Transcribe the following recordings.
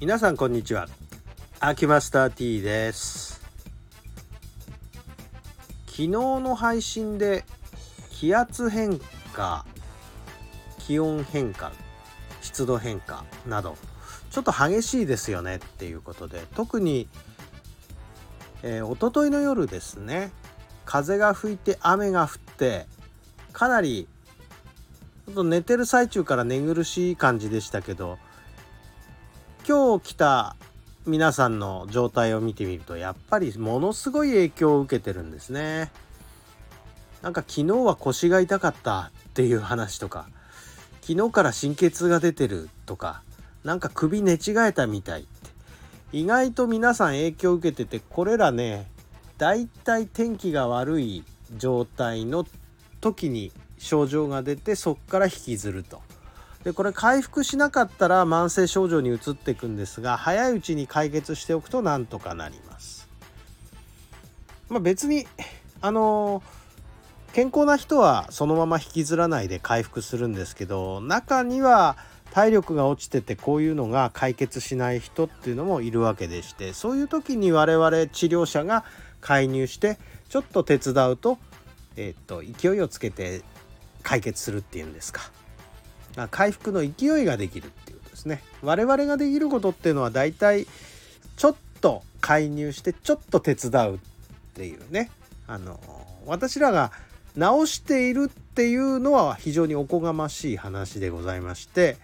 皆さんこんにちは。アキマスター T です。昨日の配信で気圧変化気温変化湿度変化などちょっと激しいですよねっていうことで特に、えー、一昨日の夜ですね風が吹いて雨が降ってかなりちょっと寝てる最中から寝苦しい感じでしたけど今日来た皆さんの状態を見てみるとやっぱりものすごい影響を受けてるんですね。なんか昨日は腰が痛かったっていう話とか昨日から神経痛が出てるとかなんか首寝違えたみたいって意外と皆さん影響を受けててこれらねだいたい天気が悪い状態の時に症状が出てそっから引きずると。でこれ回復しなかったら慢性症状に移っていくんですが早いうちに解決しておくとなんとかなります。まあ、別にあの健康な人はそのまま引きずらないで回復するんですけど中には体力が落ちててこういうのが解決しない人っていうのもいるわけでしてそういう時に我々治療者が介入してちょっと手伝うと,、えー、っと勢いをつけて解決するっていうんですか回復の勢いができるっていうことですね我々ができることっていうのは大体ちょっと介入してちょっと手伝うっていうねあの私らが直しているっていうのは非常におこがましい話でございまして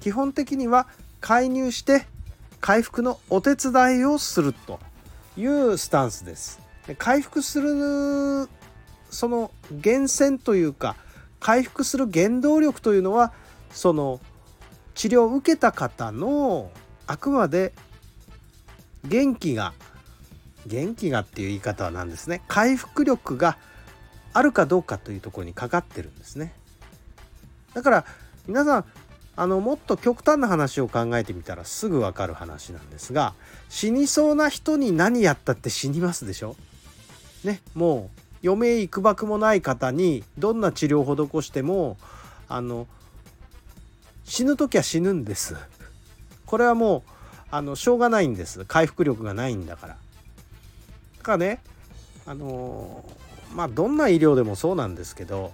基本的には介入して回復のお手伝いをするというスタンスです。で回復するその源泉というか回復する原動力というのはその治療を受けた方のあくまで元気が元気がっていう言い方は何ですね？回復力があるかどうかというところにかかってるんですね。だから皆さんあのもっと極端な話を考えてみたらすぐ分かる話なんですが死にそうな人に何やったって死にますでしょ？ねもう余命いくばくもない方にどんな治療を施してもあの死ぬ時は死ぬんです。これはもうあのしょうがないんです。回復力がないんだから。だからねあのまあどんな医療でもそうなんですけど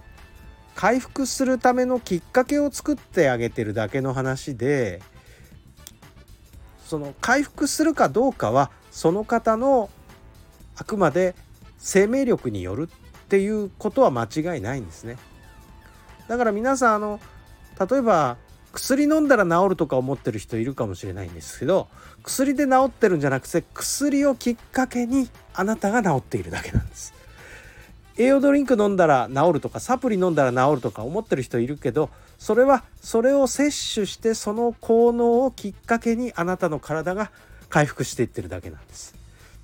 回復するためのきっかけを作ってあげてるだけの話でその回復するかどうかはその方のあくまで生命力によるっていうことは間違いないんですね。だから皆さんあの例えば薬飲んだら治るとか思ってる人いるかもしれないんですけど薬で治ってるんじゃなくて薬をきっかけにあなたが治っているだけなんです。栄養ドリンク飲んだら治るとかサプリ飲んだら治るとか思ってる人いるけどそれはそれを摂取してその効能をきっかけにあなたの体が回復していってるだけなんです。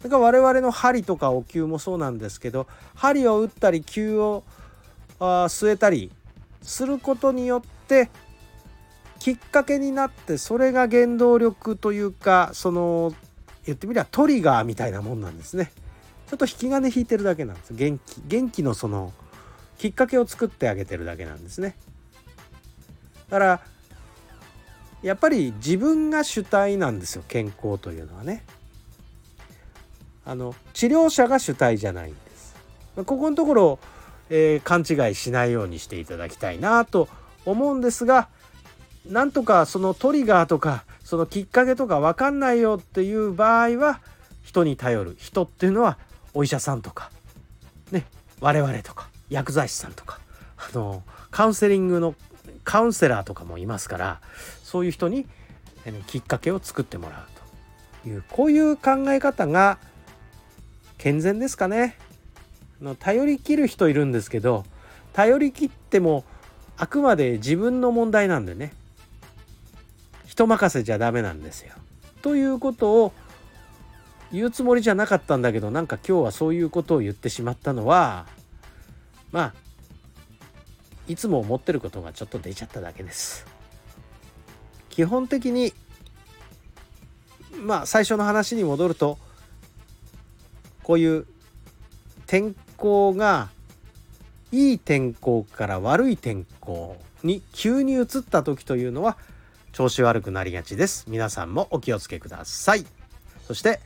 だから我々の針とかお灸もそうなんですけど針を打ったり灸をあ据えたりすることによってきっかけになってそれが原動力というかその言ってみればトリガーみたいなもんなんですね。ちょっと引き金引いてるだけなんです。元気元気のそのきっかけを作ってあげてるだけなんですね。だからやっぱり自分が主体なんですよ。健康というのはね。あの治療者が主体じゃないんです。ここのところ、えー、勘違いしないようにしていただきたいなと思うんですがなんとかそのトリガーとかそのきっかけとか分かんないよっていう場合は人に頼る人っていうのはお医者さんとかね我々とか薬剤師さんとかあのカウンセリングのカウンセラーとかもいますからそういう人にきっかけを作ってもらうというこういう考え方が健全ですかね。の頼りきる人いるんですけど頼りきってもあくまで自分の問題なんでね人任せじゃダメなんですよ。ということを言うつもりじゃなかったんだけどなんか今日はそういうことを言ってしまったのはまあいつも思ってることがちょっと出ちゃっただけです。基本的にまあ最初の話に戻るとこういう天候がいい天候から悪い天候に急に移った時というのは調子悪くなりがちです。皆さんもお気をつけください。そして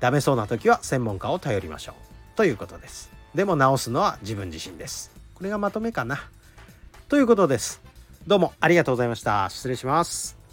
ダメそうな時は専門家を頼りましょう。ということです。でも直すのは自分自身です。これがまとめかな。ということです。どうもありがとうございました。失礼します。